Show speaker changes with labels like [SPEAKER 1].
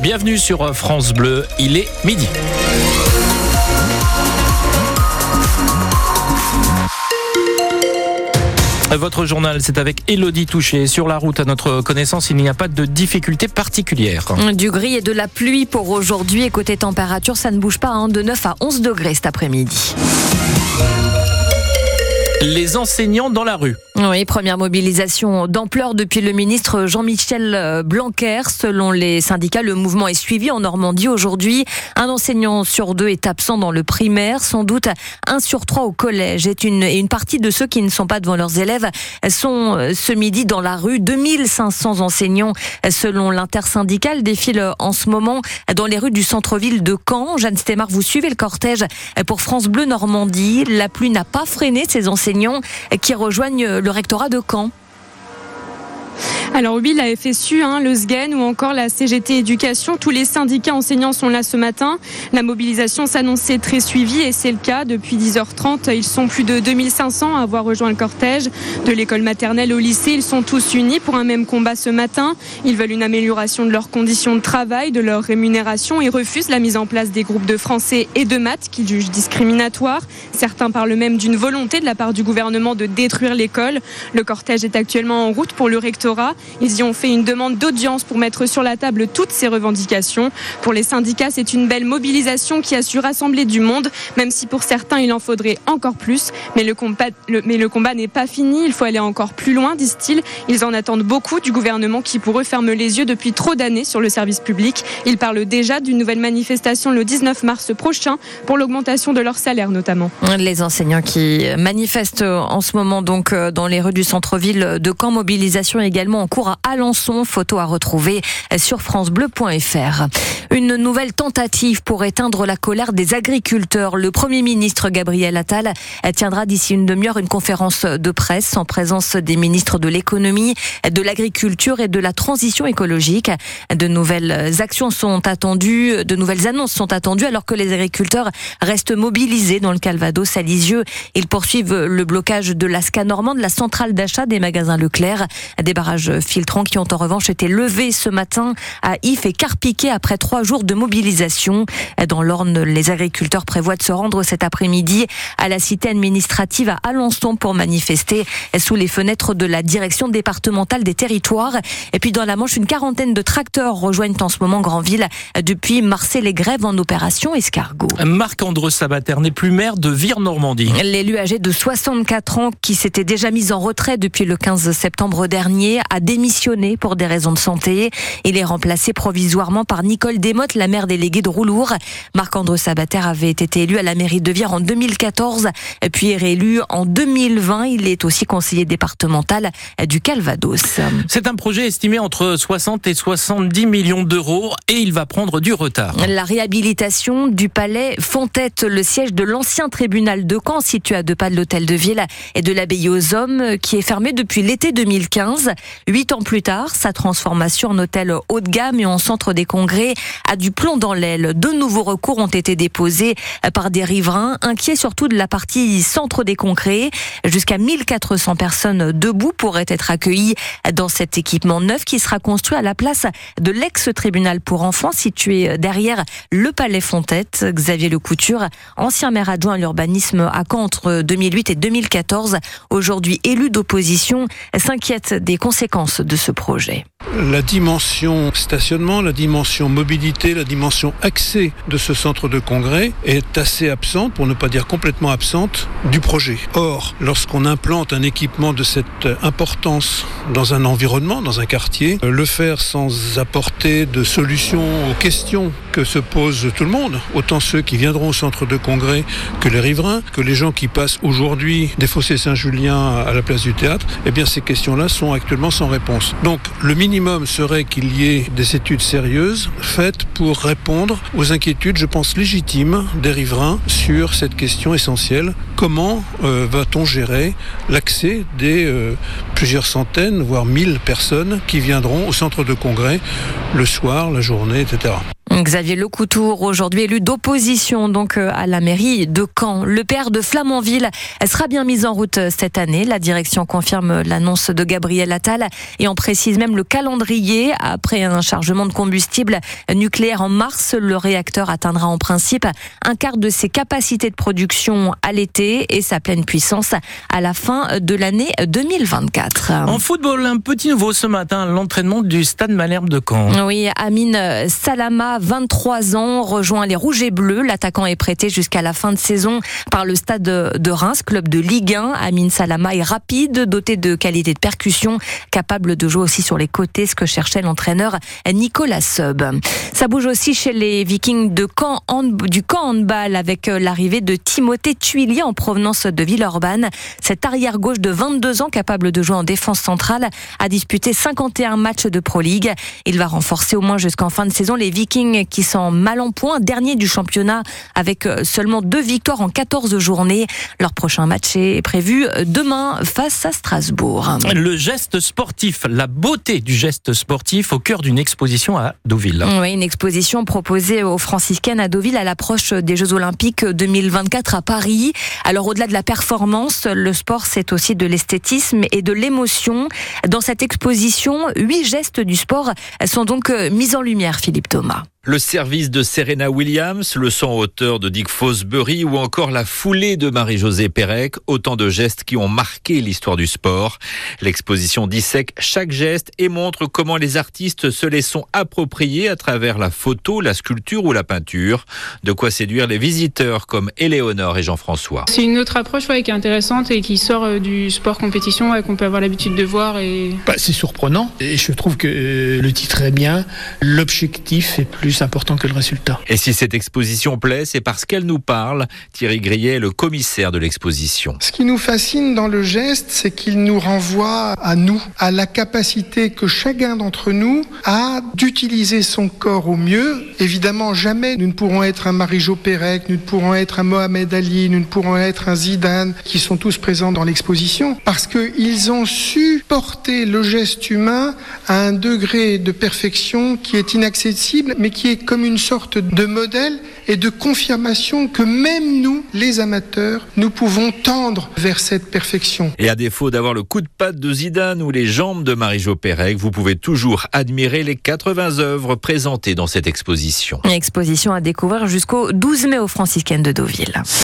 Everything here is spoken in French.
[SPEAKER 1] Bienvenue sur France Bleu, il est midi. Votre journal, c'est avec Elodie Touché. Sur la route, à notre connaissance, il n'y a pas de difficultés particulières.
[SPEAKER 2] Du gris et de la pluie pour aujourd'hui. Et côté température, ça ne bouge pas hein, de 9 à 11 degrés cet après-midi.
[SPEAKER 1] Les enseignants dans la rue.
[SPEAKER 2] Oui, première mobilisation d'ampleur depuis le ministre Jean-Michel euh, Blanquer. Selon les syndicats, le mouvement est suivi en Normandie aujourd'hui. Un enseignant sur deux est absent dans le primaire, sans doute un sur trois au collège. Et une, partie de ceux qui ne sont pas devant leurs élèves sont euh, ce midi dans la rue. 2500 enseignants, selon l'intersyndicale, défilent en ce moment dans les rues du centre-ville de Caen. Jeanne Stémar, vous suivez le cortège pour France Bleu Normandie. La pluie n'a pas freiné ces enseignants qui rejoignent le rectorat de Caen.
[SPEAKER 3] Alors oui, la FSU, hein, le SGEN ou encore la CGT Éducation, tous les syndicats enseignants sont là ce matin. La mobilisation s'annonçait très suivie et c'est le cas. Depuis 10h30, ils sont plus de 2500 à avoir rejoint le cortège. De l'école maternelle au lycée, ils sont tous unis pour un même combat ce matin. Ils veulent une amélioration de leurs conditions de travail, de leur rémunération et refusent la mise en place des groupes de français et de maths qu'ils jugent discriminatoires. Certains parlent même d'une volonté de la part du gouvernement de détruire l'école. Le cortège est actuellement en route pour le rectorat. Ils y ont fait une demande d'audience pour mettre sur la table toutes ces revendications. Pour les syndicats, c'est une belle mobilisation qui a su rassembler du monde, même si pour certains il en faudrait encore plus. Mais le combat, n'est pas fini, il faut aller encore plus loin, disent-ils. Ils en attendent beaucoup du gouvernement qui pour eux ferme les yeux depuis trop d'années sur le service public. Ils parlent déjà d'une nouvelle manifestation le 19 mars prochain pour l'augmentation de leur salaire notamment.
[SPEAKER 2] Les enseignants qui manifestent en ce moment donc euh, dans les rues du centre-ville de Caen, mobilisation également en à Alençon. Photo à retrouver sur francebleu.fr. Une nouvelle tentative pour éteindre la colère des agriculteurs. Le Premier ministre Gabriel Attal tiendra d'ici une demi-heure une conférence de presse en présence des ministres de l'économie, de l'agriculture et de la transition écologique. De nouvelles actions sont attendues, de nouvelles annonces sont attendues alors que les agriculteurs restent mobilisés dans le Calvados à Lisieux. Ils poursuivent le blocage de l'ASCA normande, la centrale d'achat des magasins Leclerc. Des barrages filtrants qui ont en revanche été levés ce matin à If et Carpiquet après trois jours de mobilisation. Dans l'Orne, les agriculteurs prévoient de se rendre cet après-midi à la cité administrative à Alençon pour manifester sous les fenêtres de la direction départementale des territoires. Et puis dans la Manche, une quarantaine de tracteurs rejoignent en ce moment Grandville depuis marseille les grèves en opération escargot.
[SPEAKER 1] Marc-André Sabater n'est plus maire de Vire-Normandie.
[SPEAKER 2] L'élu âgé de 64 ans qui s'était déjà mis en retrait depuis le 15 septembre dernier a démissionné pour des raisons de santé. Il est remplacé provisoirement par Nicole Desmottes, la maire déléguée de Roulour. Marc-André Sabater avait été élu à la mairie de Vire en 2014, puis réélu en 2020. Il est aussi conseiller départemental du Calvados.
[SPEAKER 1] C'est un projet estimé entre 60 et 70 millions d'euros et il va prendre du retard.
[SPEAKER 2] La réhabilitation du palais Fontette, le siège de l'ancien tribunal de Caen, situé à deux pas de l'hôtel de ville et de l'abbaye aux hommes, qui est fermé depuis l'été 2015. Huit ans plus tard, sa transformation en hôtel haut de gamme et en centre des congrès a du plomb dans l'aile. De nouveaux recours ont été déposés par des riverains, inquiets surtout de la partie centre des congrès. Jusqu'à 1400 personnes debout pourraient être accueillies dans cet équipement neuf qui sera construit à la place de l'ex-tribunal pour enfants situé derrière le Palais Fontette. Xavier Lecouture, ancien maire adjoint à l'urbanisme à Caen entre 2008 et 2014, aujourd'hui élu d'opposition, s'inquiète des conséquences de ce projet.
[SPEAKER 4] La dimension stationnement, la dimension mobilité, la dimension accès de ce centre de congrès est assez absente, pour ne pas dire complètement absente, du projet. Or, lorsqu'on implante un équipement de cette importance dans un environnement, dans un quartier, le faire sans apporter de solution aux questions que se pose tout le monde, autant ceux qui viendront au centre de congrès que les riverains, que les gens qui passent aujourd'hui des fossés Saint-Julien à la place du théâtre, eh bien ces questions-là sont actuellement sans Donc le minimum serait qu'il y ait des études sérieuses faites pour répondre aux inquiétudes, je pense, légitimes des riverains sur cette question essentielle. Comment euh, va-t-on gérer l'accès des euh, plusieurs centaines, voire mille personnes qui viendront au centre de congrès le soir, la journée, etc.
[SPEAKER 2] Xavier Lecoutour, aujourd'hui élu d'opposition donc euh, à la mairie de Caen. Le père de Flamanville sera bien mis en route euh, cette année. La direction confirme l'annonce de Gabriel Attal et en précise même le calendrier. Après un chargement de combustible nucléaire en mars, le réacteur atteindra en principe un quart de ses capacités de production à l'été et sa pleine puissance à la fin de l'année 2024.
[SPEAKER 1] En football, un petit nouveau ce matin, l'entraînement du Stade Malherbe de Caen.
[SPEAKER 2] Oui, Amine Salama 23 ans, rejoint les Rouges et Bleus. L'attaquant est prêté jusqu'à la fin de saison par le stade de Reims, club de Ligue 1. Amine Salama est rapide, doté de qualité de percussion, capable de jouer aussi sur les côtés, ce que cherchait l'entraîneur Nicolas Sub. Ça bouge aussi chez les Vikings de Caen, du camp handball avec euh, l'arrivée de Timothée Tuilier en provenance de Villeurbanne. Cet arrière-gauche de 22 ans, capable de jouer en défense centrale, a disputé 51 matchs de Pro League. Il va renforcer au moins jusqu'en fin de saison les Vikings qui sont mal en point, dernier du championnat avec euh, seulement deux victoires en 14 journées. Leur prochain match est prévu demain face à Strasbourg.
[SPEAKER 1] Le geste sportif, la beauté du geste sportif au cœur d'une exposition à Deauville.
[SPEAKER 2] Oui, une exposition proposée aux franciscaines à Deauville à l'approche des Jeux Olympiques 2024 à Paris. Alors au-delà de la performance, le sport c'est aussi de l'esthétisme et de l'émotion. Dans cette exposition, huit gestes du sport sont donc mis en lumière, Philippe Thomas.
[SPEAKER 5] Le service de Serena Williams, le son auteur de Dick Fosbury ou encore la foulée de Marie-Josée Pérec, autant de gestes qui ont marqué l'histoire du sport. L'exposition dissèque chaque geste et montre comment les artistes se les sont appropriés à travers la photo, la sculpture ou la peinture. De quoi séduire les visiteurs comme Éléonore et Jean-François.
[SPEAKER 6] C'est une autre approche qui est intéressante et qui sort euh, du sport compétition qu'on peut avoir l'habitude de voir. Et...
[SPEAKER 7] Bah, c'est surprenant et je trouve que euh, le titre est bien. L'objectif est plus important que le résultat.
[SPEAKER 5] Et si cette exposition plaît, c'est parce qu'elle nous parle. Thierry Grillet, le commissaire de l'exposition.
[SPEAKER 8] Ce qui nous fascine dans le geste, c'est qu'il nous renvoie à nous, à la capacité que chacun d'entre nous a d'utiliser son corps au mieux. Évidemment, jamais nous ne pourrons être un Marie-Jo Pérec, nous ne pourrons être un Mohamed Ali, nous ne pourrons être un Zidane, qui sont tous présents dans l'exposition, parce qu'ils ont su porter le geste humain à un degré de perfection qui est inaccessible, mais qui qui est comme une sorte de modèle et de confirmation que même nous, les amateurs, nous pouvons tendre vers cette perfection.
[SPEAKER 5] Et à défaut d'avoir le coup de patte de Zidane ou les jambes de Marie-Jo Pérec, vous pouvez toujours admirer les 80 œuvres présentées dans cette exposition.
[SPEAKER 2] Exposition à découvrir jusqu'au 12 mai au franciscaine de Deauville.